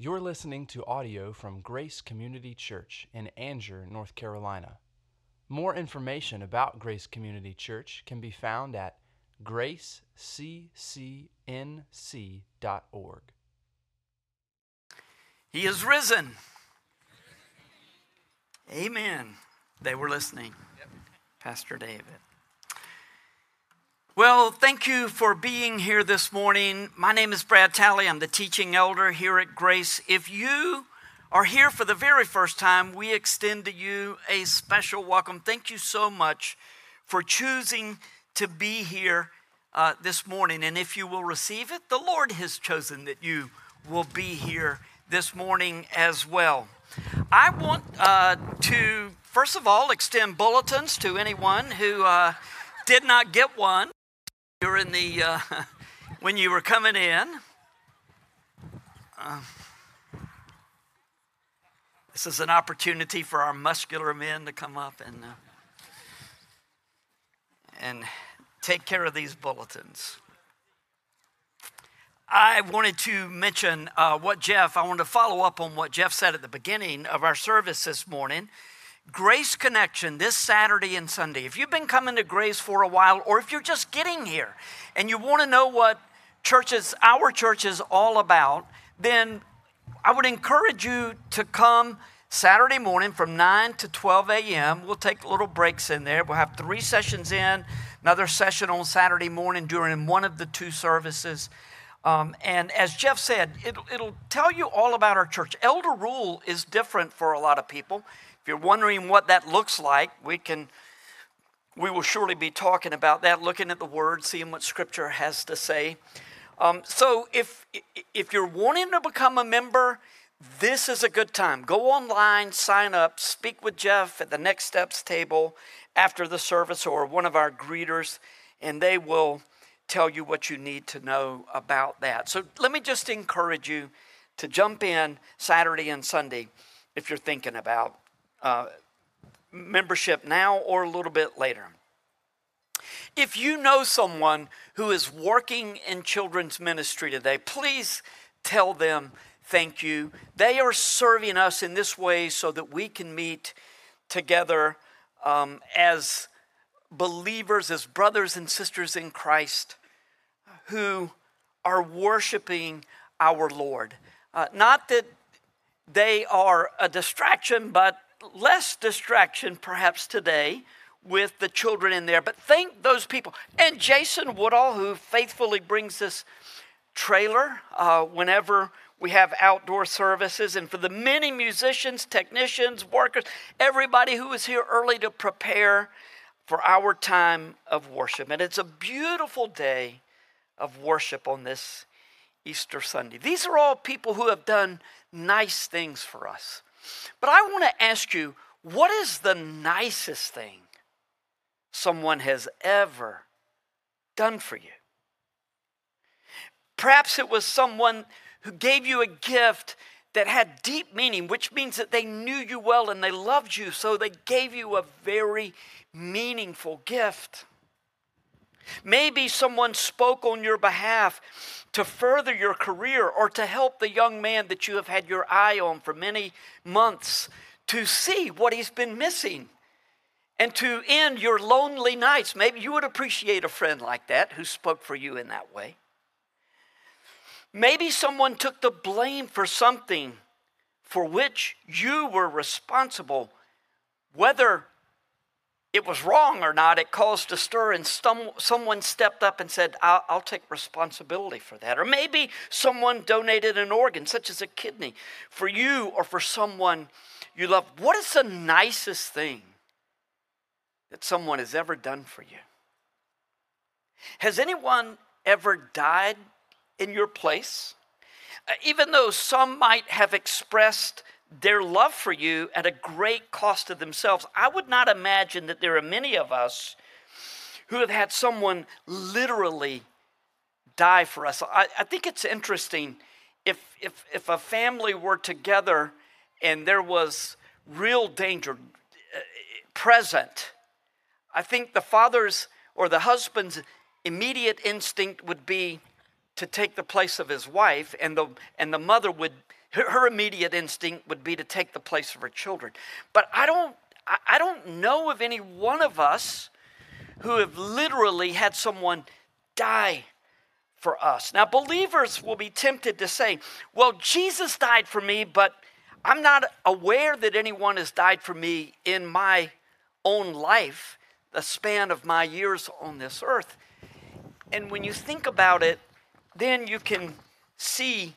You're listening to audio from Grace Community Church in Angier, North Carolina. More information about Grace Community Church can be found at graceccnc.org. He is risen. Amen. They were listening. Pastor David. Well, thank you for being here this morning. My name is Brad Talley. I'm the teaching elder here at Grace. If you are here for the very first time, we extend to you a special welcome. Thank you so much for choosing to be here uh, this morning. And if you will receive it, the Lord has chosen that you will be here this morning as well. I want uh, to, first of all, extend bulletins to anyone who uh, did not get one. You're in the, uh, when you were coming in, uh, this is an opportunity for our muscular men to come up and, uh, and take care of these bulletins. I wanted to mention uh, what Jeff, I wanted to follow up on what Jeff said at the beginning of our service this morning. Grace Connection this Saturday and Sunday. If you've been coming to Grace for a while, or if you're just getting here and you want to know what churches, our church is all about, then I would encourage you to come Saturday morning from 9 to 12 a.m. We'll take little breaks in there. We'll have three sessions in, another session on Saturday morning during one of the two services. Um, and as Jeff said, it'll, it'll tell you all about our church. Elder rule is different for a lot of people you're wondering what that looks like, we can we will surely be talking about that, looking at the word, seeing what scripture has to say. Um, so if if you're wanting to become a member, this is a good time. Go online, sign up, speak with Jeff at the next steps table after the service or one of our greeters, and they will tell you what you need to know about that. So let me just encourage you to jump in Saturday and Sunday if you're thinking about uh, membership now or a little bit later. If you know someone who is working in children's ministry today, please tell them thank you. They are serving us in this way so that we can meet together um, as believers, as brothers and sisters in Christ who are worshiping our Lord. Uh, not that they are a distraction, but less distraction perhaps today with the children in there, but thank those people. And Jason Woodall, who faithfully brings this trailer uh, whenever we have outdoor services, and for the many musicians, technicians, workers, everybody who is here early to prepare for our time of worship. And it's a beautiful day of worship on this Easter Sunday. These are all people who have done nice things for us. But I want to ask you what is the nicest thing someone has ever done for you? Perhaps it was someone who gave you a gift that had deep meaning, which means that they knew you well and they loved you, so they gave you a very meaningful gift. Maybe someone spoke on your behalf to further your career or to help the young man that you have had your eye on for many months to see what he's been missing and to end your lonely nights. Maybe you would appreciate a friend like that who spoke for you in that way. Maybe someone took the blame for something for which you were responsible, whether it was wrong or not, it caused a stir, and some, someone stepped up and said, I'll, I'll take responsibility for that. Or maybe someone donated an organ, such as a kidney, for you or for someone you love. What is the nicest thing that someone has ever done for you? Has anyone ever died in your place? Uh, even though some might have expressed their love for you at a great cost to themselves. I would not imagine that there are many of us who have had someone literally die for us. I, I think it's interesting if, if, if a family were together and there was real danger uh, present, I think the father's or the husband's immediate instinct would be to take the place of his wife, and the, and the mother would Her, immediate instinct would be to take the place of her children. But I don't, I don't know of any one of us who have literally had someone die for us. Now, believers will be tempted to say, well, Jesus died for me, but I'm not aware that anyone has died for me in my own life, the span of my years on this earth. And when you think about it, then you can see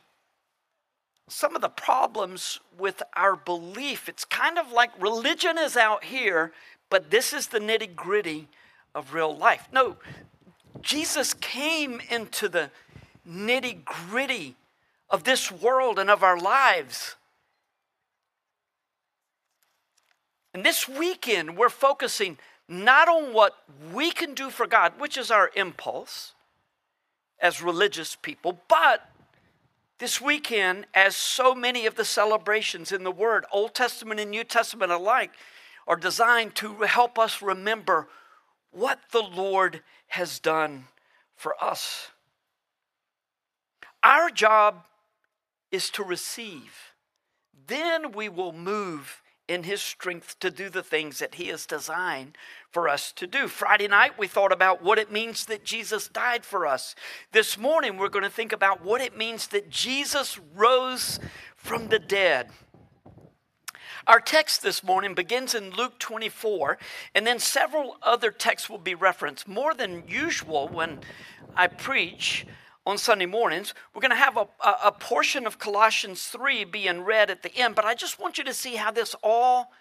some of the problems with our belief. It's kind of like religion is out here, but this is the nitty gritty of real life. No, Jesus came into the nitty gritty of this world and of our lives. And this weekend, we're focusing not on what we can do for God, which is our impulse as religious people, but this weekend, as so many of the celebrations in the Word, Old Testament and New Testament alike, are designed to help us remember what the Lord has done for us. Our job is to receive. Then we will move in His strength to do the things that He has designed for us to do. Friday night, we thought about what it means that Jesus died for us. This morning, we're going to think about what it means that Jesus rose from the dead. Our text this morning begins in Luke 24, and then several other texts will be referenced. More than usual when I preach on Sunday mornings, we're going to have a, a, a portion of Colossians 3 being read at the end, but I just want you to see how this all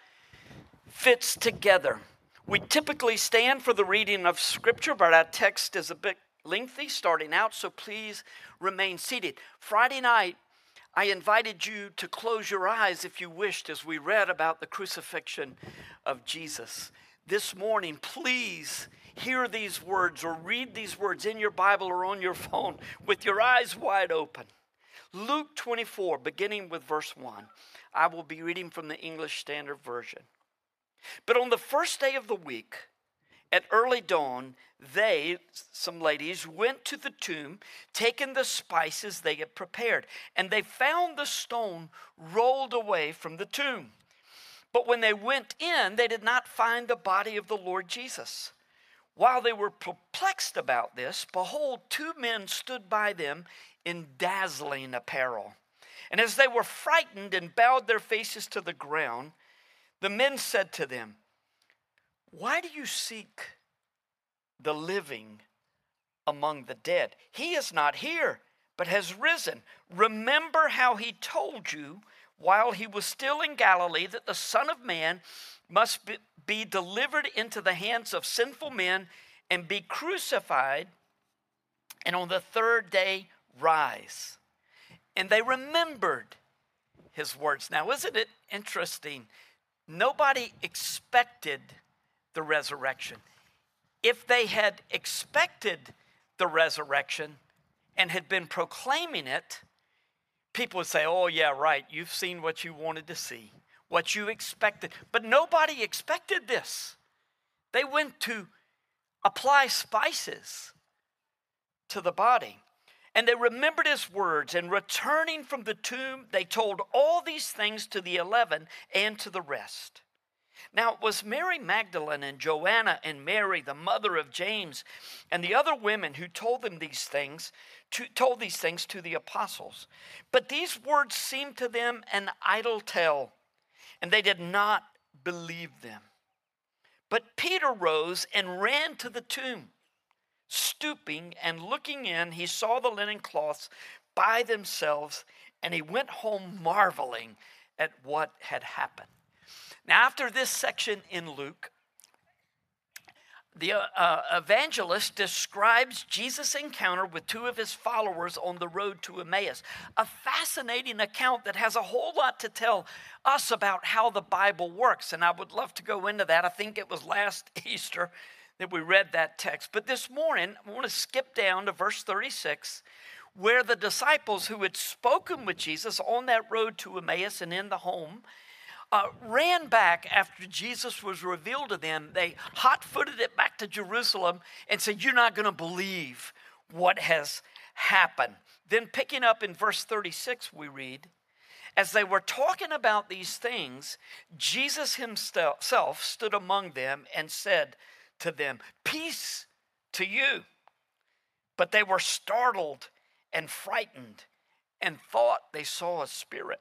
fits together. We typically stand for the reading of Scripture, but our text is a bit lengthy starting out, so please remain seated. Friday night, I invited you to close your eyes if you wished as we read about the crucifixion of Jesus. This morning, please hear these words or read these words in your Bible or on your phone with your eyes wide open. Luke 24, beginning with verse 1. I will be reading from the English Standard Version. But on the first day of the week, at early dawn, they, some ladies, went to the tomb, taking the spices they had prepared, and they found the stone rolled away from the tomb. But when they went in, they did not find the body of the Lord Jesus. While they were perplexed about this, behold, two men stood by them in dazzling apparel. And as they were frightened and bowed their faces to the ground, the men said to them, Why do you seek the living among the dead? He is not here, but has risen. Remember how he told you while he was still in Galilee that the Son of Man must be delivered into the hands of sinful men and be crucified, and on the third day rise. And they remembered his words. Now, isn't it interesting Nobody expected the resurrection. If they had expected the resurrection and had been proclaiming it, people would say, Oh, yeah, right, you've seen what you wanted to see, what you expected. But nobody expected this. They went to apply spices to the body. And they remembered his words, and returning from the tomb, they told all these things to the eleven and to the rest. Now it was Mary Magdalene and Joanna and Mary, the mother of James, and the other women who told them these things, to, told these things to the apostles. But these words seemed to them an idle tale, and they did not believe them. But Peter rose and ran to the tomb. Stooping and looking in, he saw the linen cloths by themselves, and he went home marveling at what had happened. Now, after this section in Luke, the uh, uh, evangelist describes Jesus' encounter with two of his followers on the road to Emmaus. A fascinating account that has a whole lot to tell us about how the Bible works. And I would love to go into that. I think it was last Easter that we read that text. But this morning, I want to skip down to verse 36, where the disciples who had spoken with Jesus on that road to Emmaus and in the home uh, ran back after Jesus was revealed to them. They hot footed it back to Jerusalem and said, You're not going to believe what has happened. Then, picking up in verse 36, we read, as they were talking about these things, Jesus himself stood among them and said to them, Peace to you. But they were startled and frightened and thought they saw a spirit.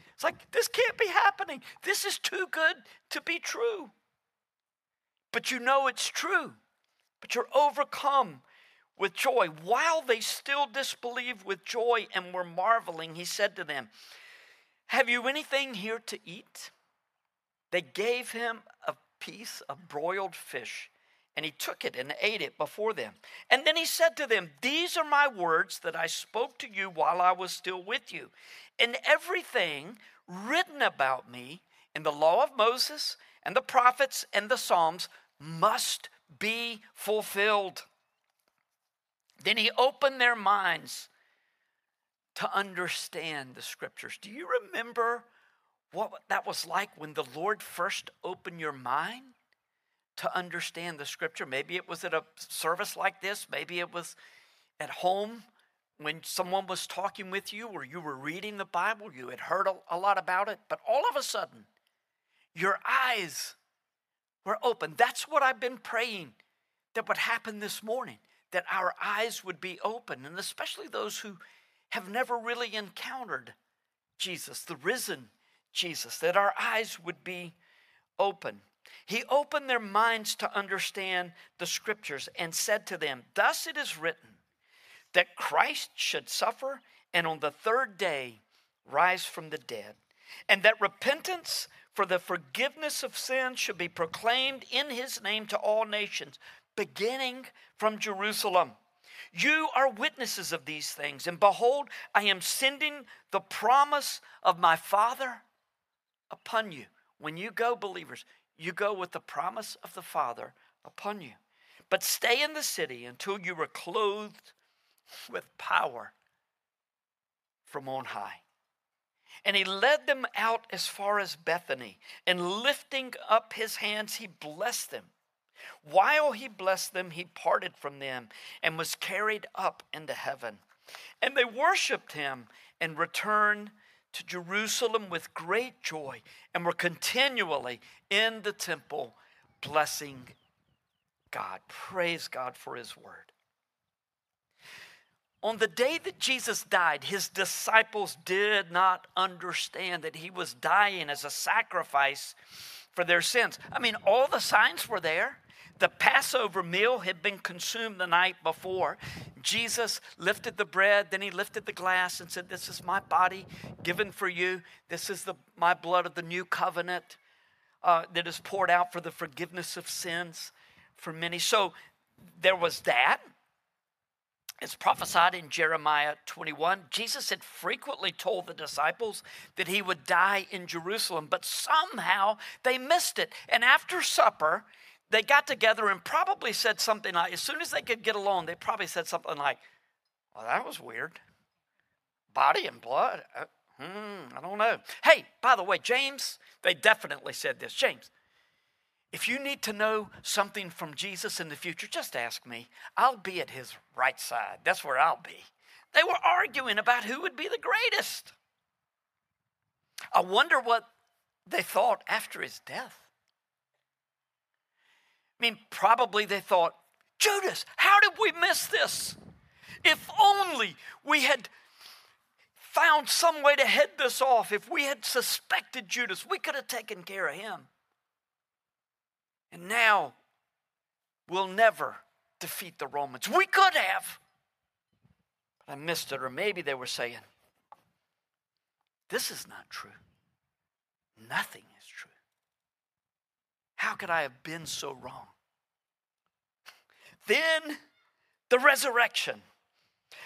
It's like, this can't be happening. This is too good to be true. But you know it's true. But you're overcome with joy. While they still disbelieved with joy and were marveling, he said to them, Have you anything here to eat? They gave him a piece of broiled fish, and he took it and ate it before them. And then he said to them, These are my words that I spoke to you while I was still with you. And everything written about me in the law of Moses and the prophets and the Psalms must be fulfilled. Then he opened their minds to understand the scriptures. Do you remember what that was like when the Lord first opened your mind to understand the scripture? Maybe it was at a service like this, maybe it was at home when someone was talking with you or you were reading the Bible, you had heard a, lot about it, but all of a sudden, your eyes were open. That's what I've been praying that would happen this morning, that our eyes would be open, and especially those who have never really encountered Jesus, the risen Jesus, that our eyes would be open. He opened their minds to understand the scriptures and said to them, Thus it is written that Christ should suffer and on the third day rise from the dead, and that repentance for the forgiveness of sins should be proclaimed in his name to all nations, beginning from Jerusalem. You are witnesses of these things, and behold, I am sending the promise of my Father upon you. When you go, believers, you go with the promise of the Father upon you. But stay in the city until you are clothed with power from on high. And he led them out as far as Bethany, and lifting up his hands, he blessed them. While he blessed them, he parted from them and was carried up into heaven. And they worshiped him and returned to Jerusalem with great joy and were continually in the temple blessing God. Praise God for his word. On the day that Jesus died, his disciples did not understand that he was dying as a sacrifice for their sins. I mean, all the signs were there. The Passover meal had been consumed the night before. Jesus lifted the bread, then he lifted the glass and said, This is my body given for you. This is the, my blood of the new covenant uh, that is poured out for the forgiveness of sins for many. So there was that. It's prophesied in Jeremiah 21. Jesus had frequently told the disciples that he would die in Jerusalem, but somehow they missed it. And after supper, they got together and probably said something like, as soon as they could get along, they probably said something like, Well, that was weird. Body and blood? Uh, hmm, I don't know. Hey, by the way, James, they definitely said this. James, if you need to know something from Jesus in the future, just ask me. I'll be at his right side. That's where I'll be. They were arguing about who would be the greatest. I wonder what they thought after his death. I mean, probably they thought, Judas, how did we miss this? If only we had found some way to head this off, if we had suspected Judas, we could have taken care of him. And now we'll never defeat the Romans. We could have. But I missed it. Or maybe they were saying, this is not true. Nothing is true. How could I have been so wrong? Then the resurrection.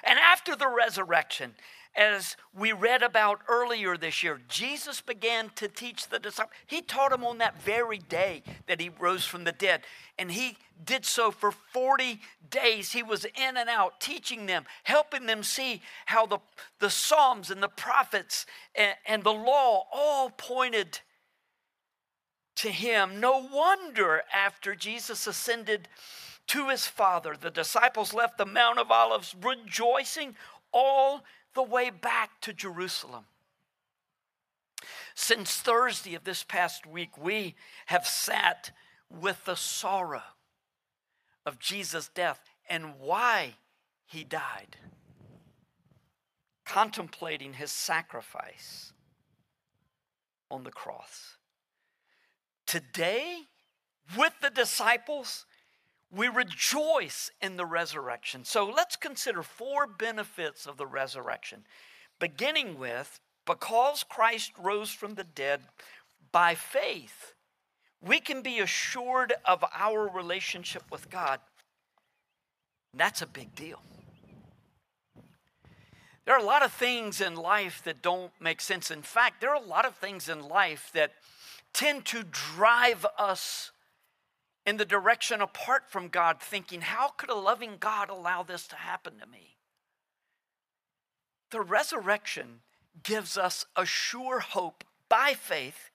And after the resurrection, as we read about earlier this year, Jesus began to teach the disciples. He taught them on that very day that he rose from the dead. And he did so for 40 days. He was in and out teaching them, helping them see how the, the Psalms and the prophets and, and the law all pointed to him. No wonder after Jesus ascended to his Father, the disciples left the Mount of Olives rejoicing all the way back to Jerusalem. Since Thursday of this past week, we have sat with the sorrow of Jesus' death and why he died, contemplating his sacrifice on the cross. Today, with the disciples, we rejoice in the resurrection. So let's consider four benefits of the resurrection, beginning with because Christ rose from the dead by faith, we can be assured of our relationship with God. That's a big deal. There are a lot of things in life that don't make sense. In fact, there are a lot of things in life that tend to drive us in the direction apart from God, thinking, how could a loving God allow this to happen to me? The resurrection gives us a sure hope by faith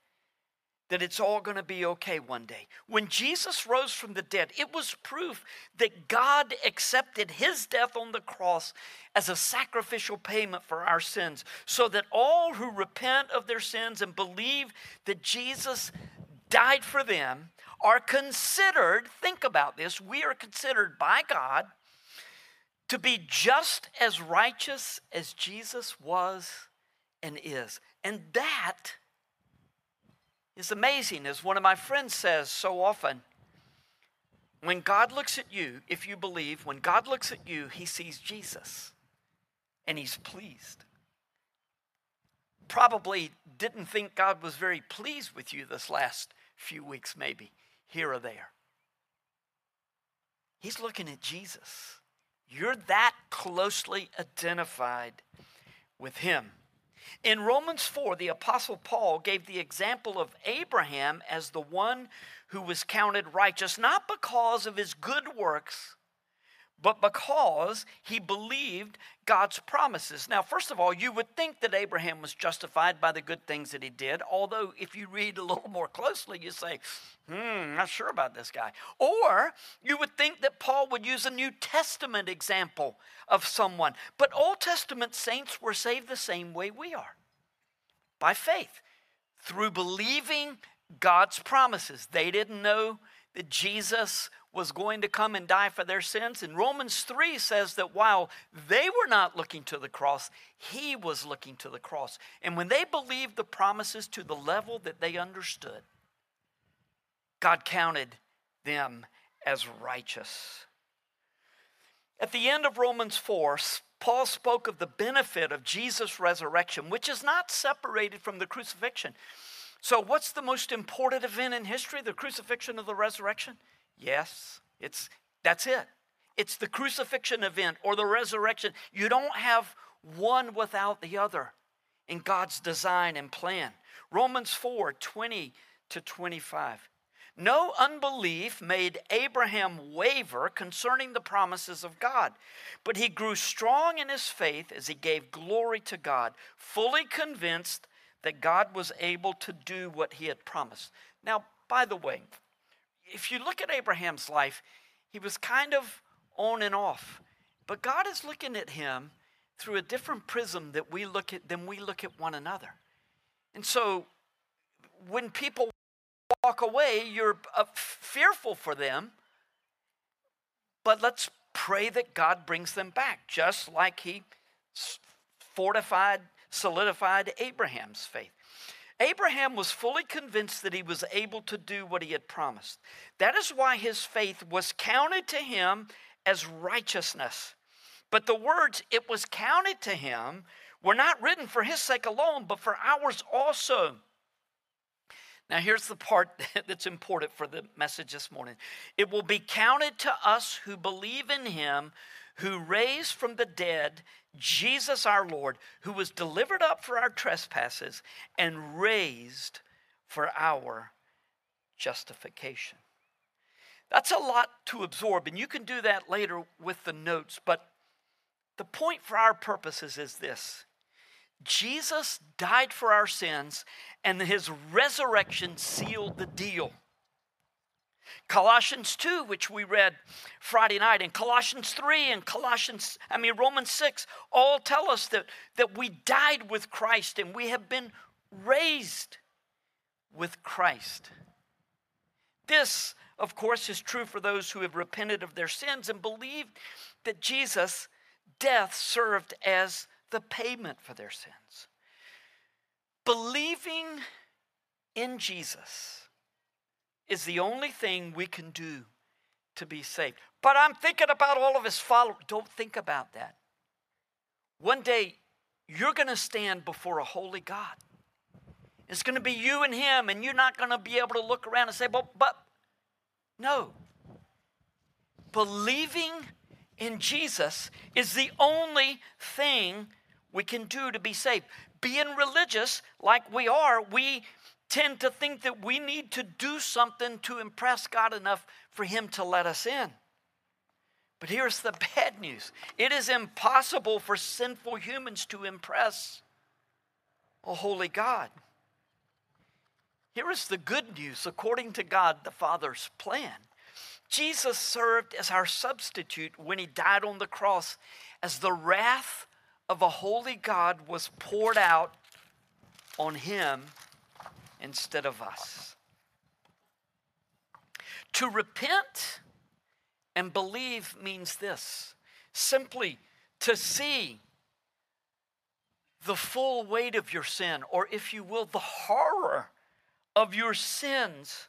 that it's all going to be okay one day. When Jesus rose from the dead, it was proof that God accepted his death on the cross as a sacrificial payment for our sins, so that all who repent of their sins and believe that Jesus died for them are considered, think about this, we are considered by God to be just as righteous as Jesus was and is. And that is amazing, as one of my friends says so often. When God looks at you, if you believe, when God looks at you, he sees Jesus and he's pleased. Probably didn't think God was very pleased with you this last few weeks, maybe here or there. He's looking at Jesus. You're that closely identified with him. In Romans 4, the Apostle Paul gave the example of Abraham as the one who was counted righteous, not because of his good works, but because he believed God's promises. Now, first of all, you would think that Abraham was justified by the good things that he did, although if you read a little more closely, you say, hmm, not sure about this guy. Or you would think that Paul would use a New Testament example of someone. But Old Testament saints were saved the same way we are by faith, through believing God's promises. They didn't know that Jesus was going to come and die for their sins. And Romans 3 says that while they were not looking to the cross, he was looking to the cross. And when they believed the promises to the level that they understood, God counted them as righteous. At the end of Romans 4, Paul spoke of the benefit of Jesus' resurrection, which is not separated from the crucifixion. So, what's the most important event in history? The crucifixion of the resurrection? Yes, it's that's it. It's the crucifixion event or the resurrection. You don't have one without the other in God's design and plan. Romans 4 20 to 25. No unbelief made Abraham waver concerning the promises of God, but he grew strong in his faith as he gave glory to God, fully convinced that God was able to do what he had promised. Now, by the way, if you look at Abraham's life, he was kind of on and off. But God is looking at him through a different prism that we look at than we look at one another. And so when people walk away, you're uh, fearful for them. But let's pray that God brings them back, just like he fortified solidified Abraham's faith. Abraham was fully convinced that he was able to do what he had promised. That is why his faith was counted to him as righteousness. But the words, it was counted to him, were not written for his sake alone, but for ours also. Now, here's the part that's important for the message this morning. It will be counted to us who believe in him who raised from the dead Jesus our Lord, who was delivered up for our trespasses and raised for our justification. That's a lot to absorb, and you can do that later with the notes, but the point for our purposes is this Jesus died for our sins, and his resurrection sealed the deal. Colossians 2, which we read Friday night, and Colossians 3 and Colossians, I mean, Romans 6, all tell us that, that we died with Christ and we have been raised with Christ. This, of course, is true for those who have repented of their sins and believed that Jesus' death served as the payment for their sins. Believing in Jesus is the only thing we can do to be saved. But I'm thinking about all of his followers. Don't think about that. One day, you're going to stand before a holy God. It's going to be you and him, and you're not going to be able to look around and say, well, but no. Believing in Jesus is the only thing we can do to be saved. Being religious like we are, we tend to think that we need to do something to impress God enough for Him to let us in. But here's the bad news it is impossible for sinful humans to impress a holy God. Here is the good news according to God the Father's plan. Jesus served as our substitute when he died on the cross, as the wrath of a holy God was poured out on him instead of us. To repent and believe means this simply to see the full weight of your sin, or if you will, the horror of your sins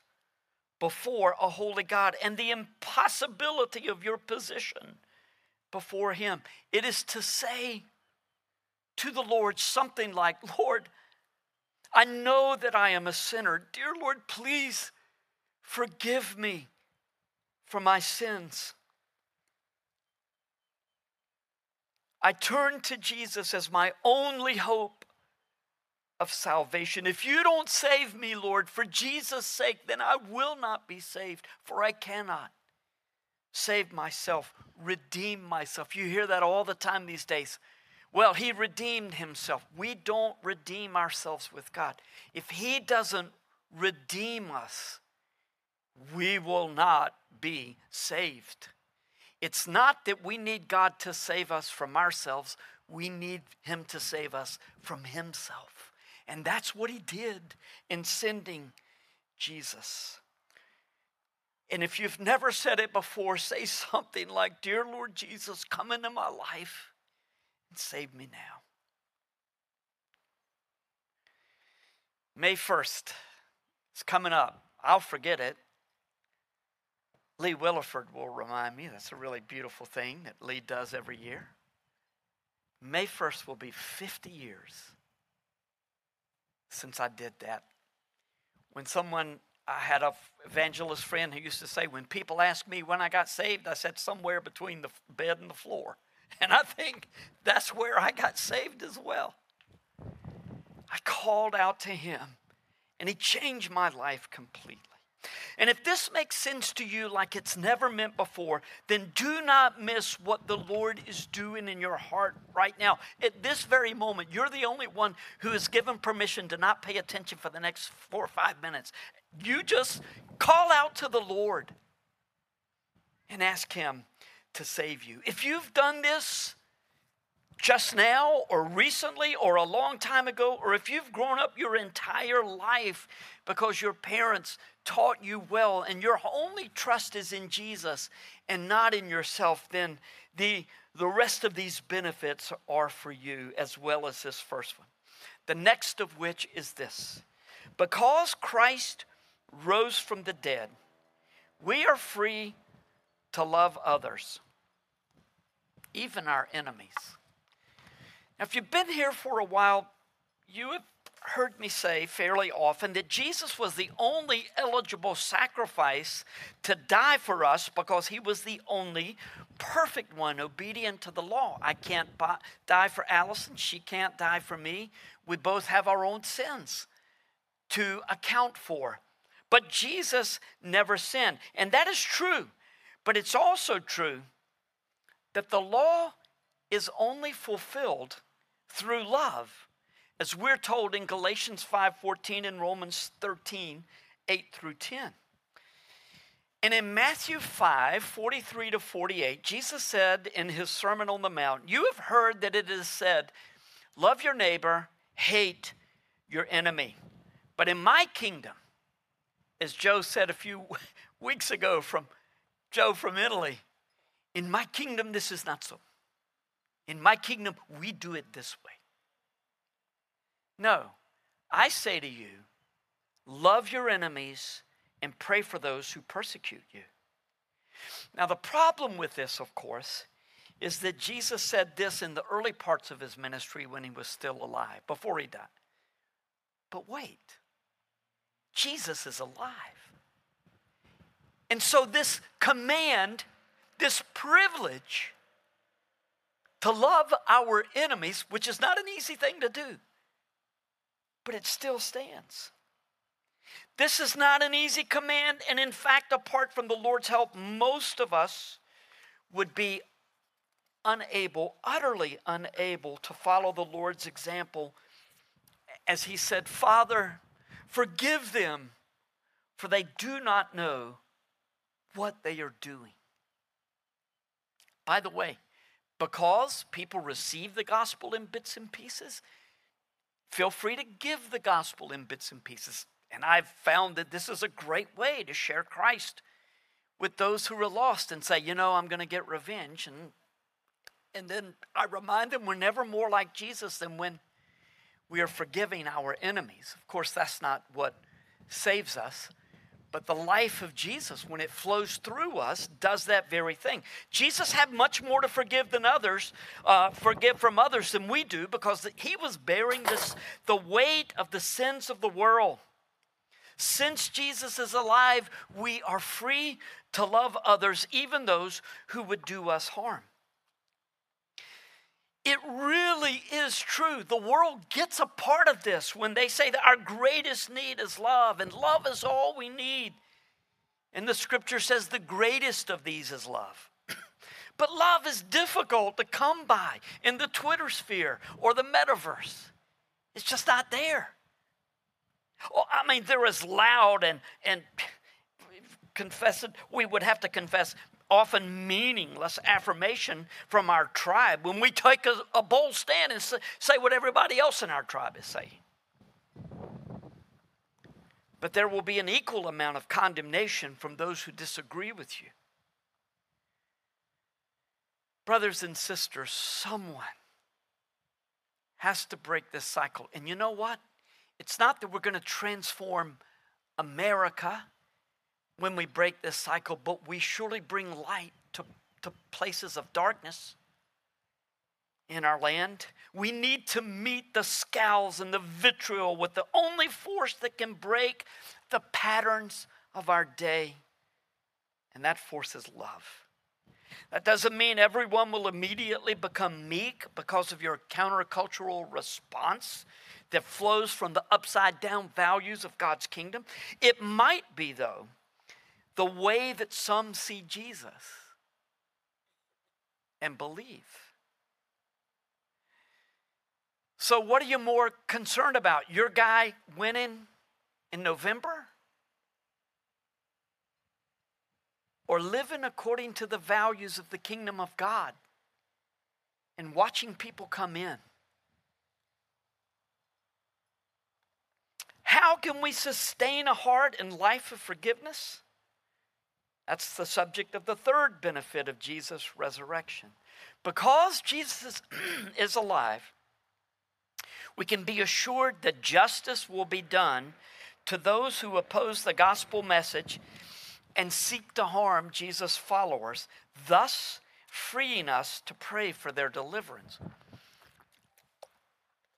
before a holy God and the impossibility of your position before Him. It is to say to the Lord something like, Lord, I know that I am a sinner. Dear Lord, please forgive me for my sins. I turn to Jesus as my only hope of salvation. If you don't save me, Lord, for Jesus' sake, then I will not be saved, for I cannot save myself, redeem myself. You hear that all the time these days. Well, he redeemed himself. We don't redeem ourselves with God. If he doesn't redeem us, we will not be saved. It's not that we need God to save us from ourselves, we need him to save us from himself. And that's what he did in sending Jesus. And if you've never said it before, say something like, Dear Lord Jesus, come into my life and save me now. May 1st is coming up. I'll forget it. Lee Williford will remind me. That's a really beautiful thing that Lee does every year. May 1st will be 50 years since I did that. When someone, I had a evangelist friend who used to say, when people ask me when I got saved, I said somewhere between the bed and the floor. And I think that's where I got saved as well. I called out to him, and he changed my life completely. And if this makes sense to you like it's never meant before, then do not miss what the Lord is doing in your heart right now. At this very moment, you're the only one who is given permission to not pay attention for the next four or five minutes. You just call out to the Lord and ask Him to save you. If you've done this, just now or recently or a long time ago, or if you've grown up your entire life because your parents taught you well and your only trust is in Jesus and not in yourself, then the, the rest of these benefits are for you as well as this first one. The next of which is this because Christ rose from the dead, we are free to love others, even our enemies. Now, if you've been here for a while, you have heard me say fairly often that Jesus was the only eligible sacrifice to die for us because he was the only perfect one obedient to the law. I can't die for Allison, she can't die for me. We both have our own sins to account for. But Jesus never sinned. And that is true. But it's also true that the law is only fulfilled through love as we're told in Galatians 5:14 and Romans 13, 8 through 10. And in Matthew 5, 43 to 48, Jesus said in his Sermon on the Mount, You have heard that it is said, Love your neighbor, hate your enemy. But in my kingdom, as Joe said a few weeks ago from Joe from Italy, in my kingdom, this is not so. In my kingdom, we do it this way. No, I say to you, love your enemies and pray for those who persecute you. Now, the problem with this, of course, is that Jesus said this in the early parts of his ministry when he was still alive, before he died. But wait, Jesus is alive. And so, this command, this privilege to love our enemies, which is not an easy thing to do, but it still stands. This is not an easy command, and in fact, apart from the Lord's help, most of us would be unable, utterly unable to follow the Lord's example as he said, Father, forgive them, for they do not know what they are doing. By the way, because people receive the gospel in bits and pieces, Feel free to give the gospel in bits and pieces. And I've found that this is a great way to share Christ with those who are lost and say, you know, I'm going to get revenge. And, and then I remind them we're never more like Jesus than when we are forgiving our enemies. Of course, that's not what saves us. But the life of Jesus, when it flows through us, does that very thing. Jesus had much more to forgive than others, uh, forgive from others than we do, because he was bearing this, the weight of the sins of the world. Since Jesus is alive, we are free to love others, even those who would do us harm. It really is true. The world gets a part of this when they say that our greatest need is love, and love is all we need. And the scripture says the greatest of these is love. but love is difficult to come by in the Twitter sphere or the metaverse. It's just not there. Oh, I mean, they're loud and, and confess it, we would have to confess often meaningless affirmation from our tribe when we take a, a bold stand and say, say what everybody else in our tribe is saying. But there will be an equal amount of condemnation from those who disagree with you. Brothers and sisters, someone has to break this cycle. And you know what? It's not that we're going to transform America when we break this cycle, but we surely bring light to, to places of darkness in our land. We need to meet the scowls and the vitriol with the only force that can break the patterns of our day, and that force is love. That doesn't mean everyone will immediately become meek because of your countercultural response that flows from the upside down values of God's kingdom. It might be, though, the way that some see Jesus and believe. So, what are you more concerned about? Your guy winning in November? Or living according to the values of the kingdom of God and watching people come in? How can we sustain a heart and life of forgiveness? That's the subject of the third benefit of Jesus' resurrection. Because Jesus is alive, we can be assured that justice will be done to those who oppose the gospel message and seek to harm Jesus' followers, thus freeing us to pray for their deliverance.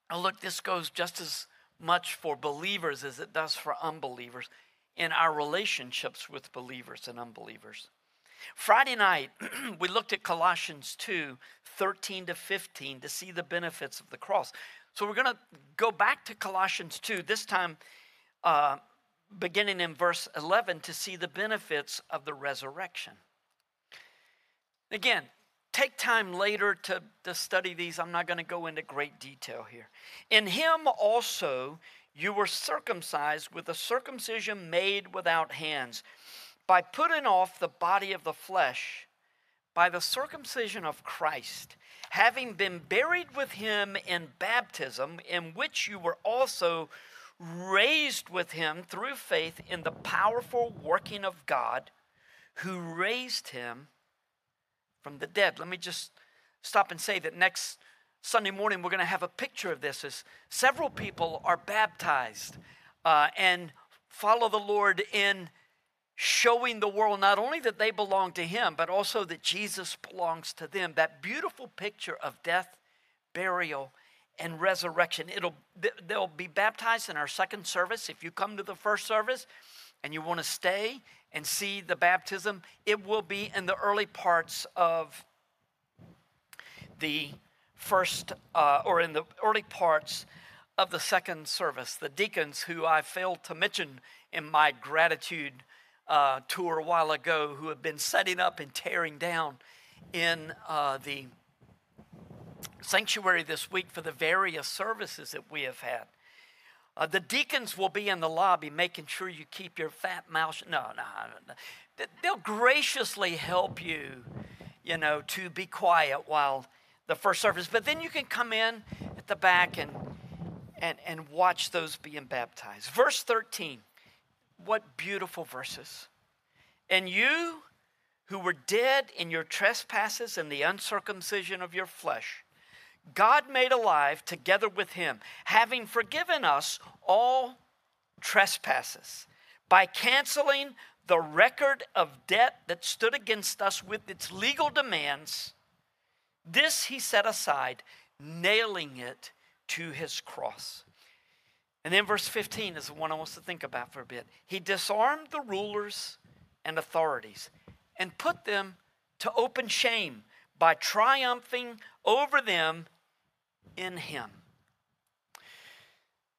Now, look, this goes just as much for believers as it does for unbelievers in our relationships with believers and unbelievers. Friday night, we looked at Colossians 2 13 to 15 to see the benefits of the cross. So we're going to go back to Colossians 2, this time uh, beginning in verse 11, to see the benefits of the resurrection. Again, take time later to, to study these. I'm not going to go into great detail here. In him also you were circumcised with a circumcision made without hands, by putting off the body of the flesh by the circumcision of Christ, having been buried with him in baptism, in which you were also raised with him through faith in the powerful working of God who raised him from the dead. Let me just stop and say that next Sunday morning we're going to have a picture of this as several people are baptized uh, and follow the Lord in showing the world not only that they belong to Him, but also that Jesus belongs to them. That beautiful picture of death, burial, and resurrection. It'll, they'll be baptized in our second service. If you come to the first service and you want to stay and see the baptism, it will be in the early parts of the first, uh, or in the early parts of the second service. The deacons, who I failed to mention in my gratitude uh, tour a while ago, who have been setting up and tearing down in uh, the sanctuary this week for the various services that we have had. Uh, the deacons will be in the lobby making sure you keep your fat mouth. No, no, no. They'll graciously help you, you know, to be quiet while the first service. But then you can come in at the back and and and watch those being baptized. Verse 13. What beautiful verses. And you who were dead in your trespasses and the uncircumcision of your flesh, God made alive together with him, having forgiven us all trespasses by canceling the record of debt that stood against us with its legal demands. This he set aside, nailing it to his cross. And then verse 15 is the one I want us to think about for a bit. He disarmed the rulers and authorities and put them to open shame by triumphing over them in him.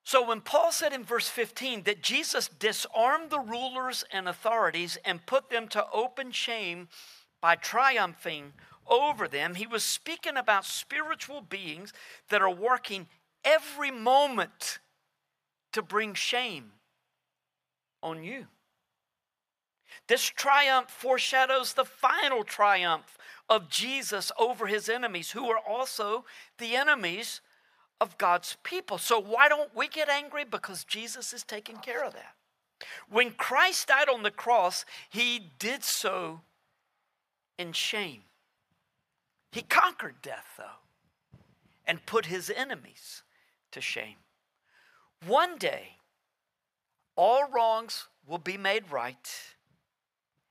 So when Paul said in verse 15 that Jesus disarmed the rulers and authorities and put them to open shame by triumphing over them, he was speaking about spiritual beings that are working every moment to bring shame on you. This triumph foreshadows the final triumph of Jesus over his enemies, who are also the enemies of God's people. So, why don't we get angry? Because Jesus is taking care of that. When Christ died on the cross, he did so in shame. He conquered death, though, and put his enemies to shame. One day, all wrongs will be made right.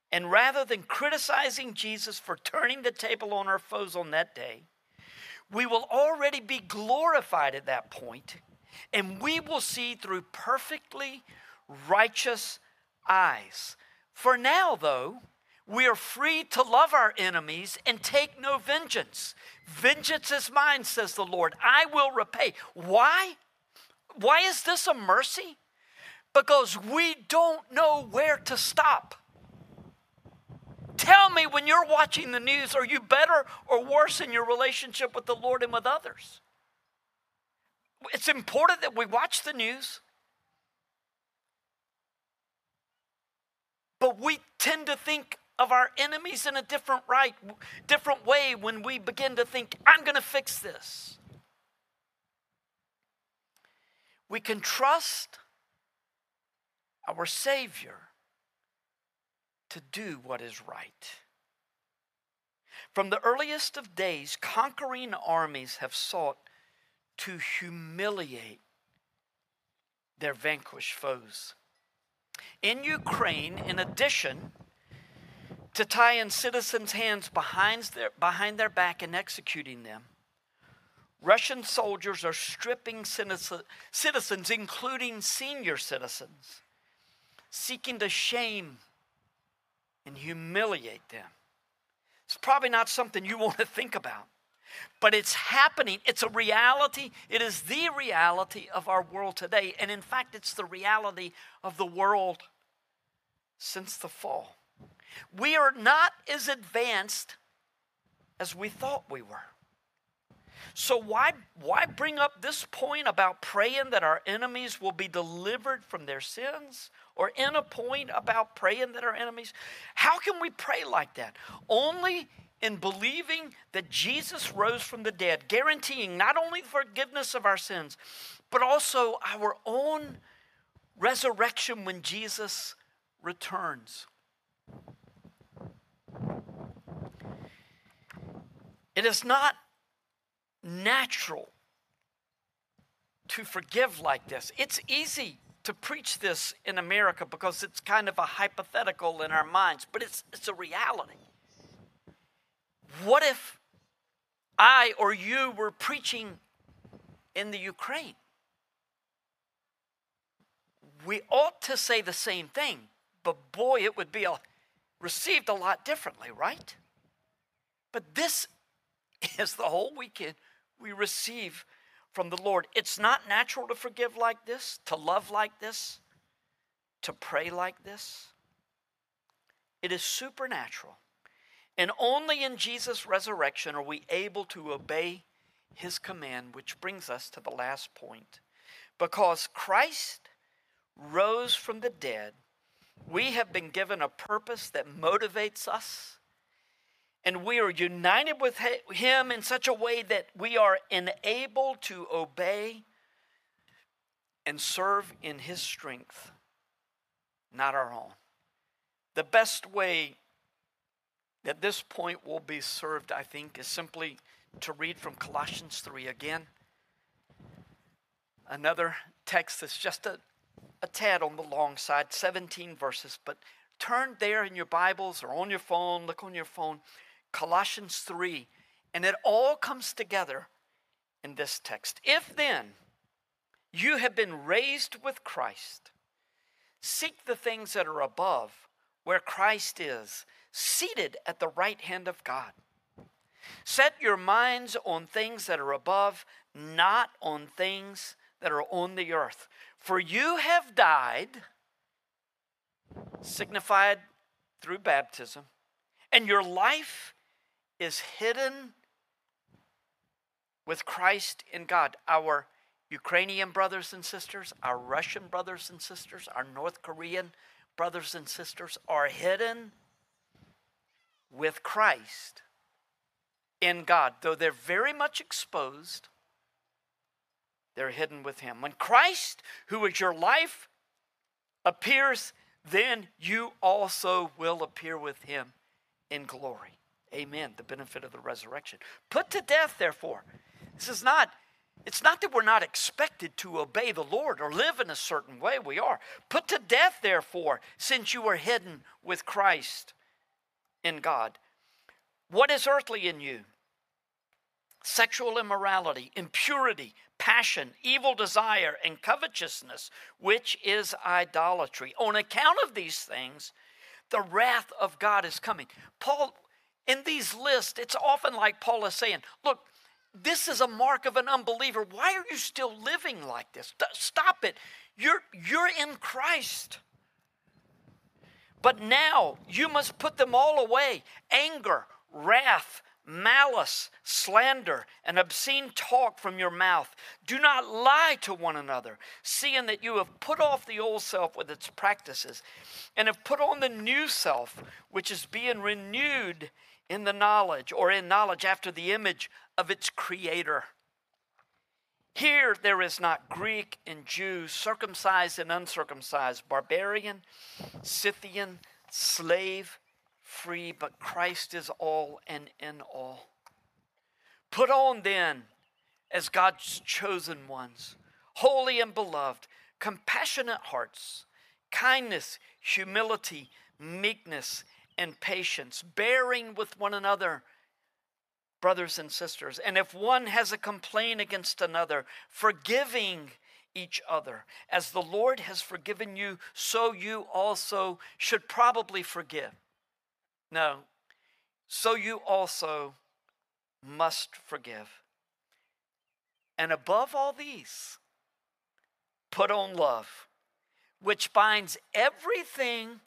And rather than criticizing Jesus for turning the table on our foes on that day, we will already be glorified at that point, and we will see through perfectly righteous eyes. For now, though, we are free to love our enemies and take no vengeance. Vengeance is mine, says the Lord. I will repay. Why? Why is this a mercy? Because we don't know where to stop. Tell me when you're watching the news, are you better or worse in your relationship with the Lord and with others? It's important that we watch the news. But we tend to think of our enemies in a different right, different way when we begin to think, I'm going to fix this. we can trust our Savior to do what is right. From the earliest of days, conquering armies have sought to humiliate their vanquished foes. In Ukraine, in addition to tie in citizens' hands behind their, behind their back and executing them, Russian soldiers are stripping citizens, including senior citizens, seeking to shame and humiliate them. It's probably not something you want to think about, but it's happening. It's a reality. It is the reality of our world today. And in fact, it's the reality of the world since the fall. We are not as advanced as we thought we were. So, why, why bring up this point about praying that our enemies will be delivered from their sins? Or in a point about praying that our enemies? How can we pray like that? Only in believing that Jesus rose from the dead, guaranteeing not only forgiveness of our sins, but also our own resurrection when Jesus returns. It is not natural to forgive like this. It's easy to preach this in America because it's kind of a hypothetical in our minds, but it's, it's a reality. What if I or you were preaching in the Ukraine? We ought to say the same thing, but boy, it would be a, received a lot differently, right? But this is the whole weekend we receive from the Lord. It's not natural to forgive like this, to love like this, to pray like this. It is supernatural. And only in Jesus' resurrection are we able to obey his command, which brings us to the last point. Because Christ rose from the dead, we have been given a purpose that motivates us and we are united with Him in such a way that we are enabled to obey and serve in His strength, not our own. The best way that this point will be served, I think, is simply to read from Colossians 3 again. Another text that's just a, a tad on the long side, 17 verses, but turn there in your Bibles or on your phone, look on your phone Colossians 3, and it all comes together in this text. If then you have been raised with Christ, seek the things that are above, where Christ is, seated at the right hand of God. Set your minds on things that are above, not on things that are on the earth. For you have died, signified through baptism, and your life is hidden with Christ in God. Our Ukrainian brothers and sisters, our Russian brothers and sisters, our North Korean brothers and sisters are hidden with Christ in God. Though they're very much exposed, they're hidden with Him. When Christ, who is your life, appears, then you also will appear with Him in glory. Amen. The benefit of the resurrection. Put to death, therefore. This is not, it's not that we're not expected to obey the Lord or live in a certain way. We are. Put to death, therefore, since you are hidden with Christ in God. What is earthly in you? Sexual immorality, impurity, passion, evil desire, and covetousness, which is idolatry. On account of these things, the wrath of God is coming. Paul in these lists, it's often like Paul is saying, Look, this is a mark of an unbeliever. Why are you still living like this? Stop it. You're, you're in Christ. But now you must put them all away anger, wrath, malice, slander, and obscene talk from your mouth. Do not lie to one another, seeing that you have put off the old self with its practices, and have put on the new self, which is being renewed in the knowledge or in knowledge after the image of its creator. Here there is not Greek and Jew, circumcised and uncircumcised, barbarian, Scythian, slave, free, but Christ is all and in all. Put on then, as God's chosen ones, holy and beloved, compassionate hearts, kindness, humility, meekness, and patience, bearing with one another, brothers and sisters. And if one has a complaint against another, forgiving each other. As the Lord has forgiven you, so you also should probably forgive. No, so you also must forgive. And above all these, put on love, which binds everything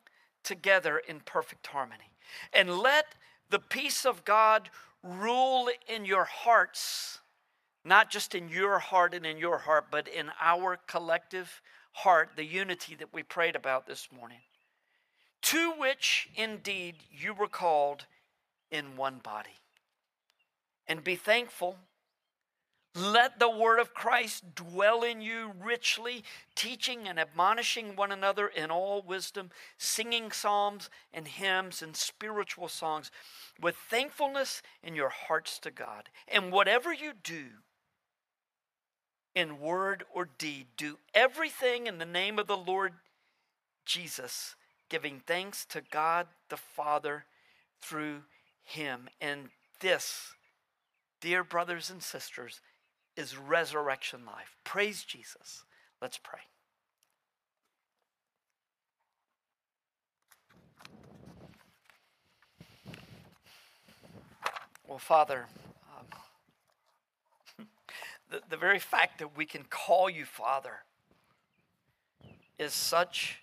together in perfect harmony. And let the peace of God rule in your hearts not just in your heart and in your heart, but in our collective heart, the unity that we prayed about this morning, to which indeed you were called in one body. And be thankful. Let the word of Christ dwell in you richly, teaching and admonishing one another in all wisdom, singing psalms and hymns and spiritual songs with thankfulness in your hearts to God. And whatever you do, in word or deed. Do everything in the name of the Lord Jesus, giving thanks to God the Father through him. And this, dear brothers and sisters, is resurrection life. Praise Jesus. Let's pray. Well, Father, um, the, the very fact that we can call you Father is such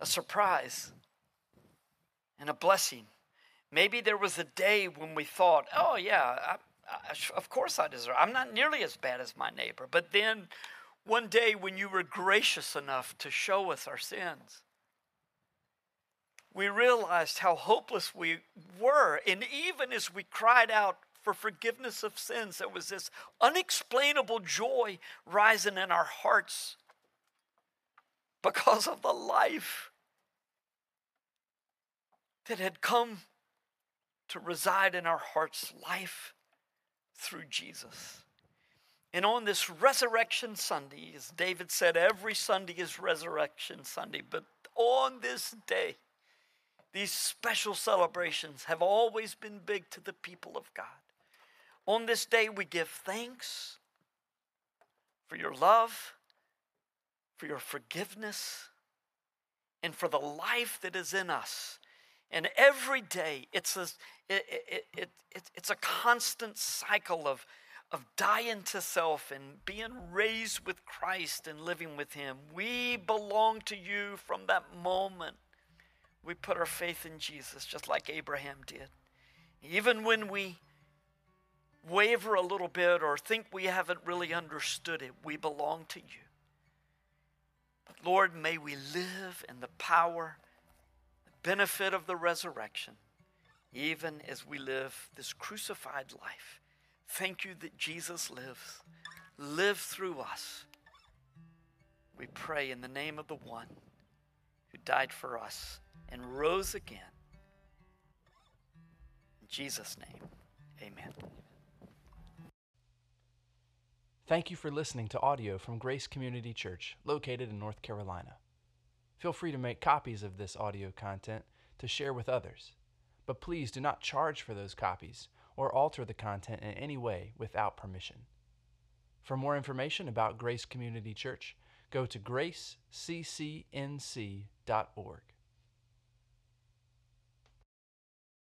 a surprise and a blessing. Maybe there was a day when we thought, oh, yeah, Of course I deserve. I'm not nearly as bad as my neighbor. But then one day when you were gracious enough to show us our sins, we realized how hopeless we were. And even as we cried out, for forgiveness of sins. There was this unexplainable joy rising in our hearts because of the life that had come to reside in our hearts, life through Jesus. And on this Resurrection Sunday, as David said, every Sunday is Resurrection Sunday, but on this day, these special celebrations have always been big to the people of God. On this day, we give thanks for your love, for your forgiveness, and for the life that is in us. And every day, it's a, it, it, it, it, it's a constant cycle of, of dying to self and being raised with Christ and living with Him. We belong to you from that moment. We put our faith in Jesus, just like Abraham did. Even when we waver a little bit or think we haven't really understood it, we belong to you. Lord, may we live in the power, benefit of the resurrection, even as we live this crucified life. Thank you that Jesus lives. Live through us. We pray in the name of the one who died for us and rose again. In Jesus' name, amen. Thank you for listening to audio from Grace Community Church, located in North Carolina. Feel free to make copies of this audio content to share with others, but please do not charge for those copies or alter the content in any way without permission. For more information about Grace Community Church, go to graceccnc.org.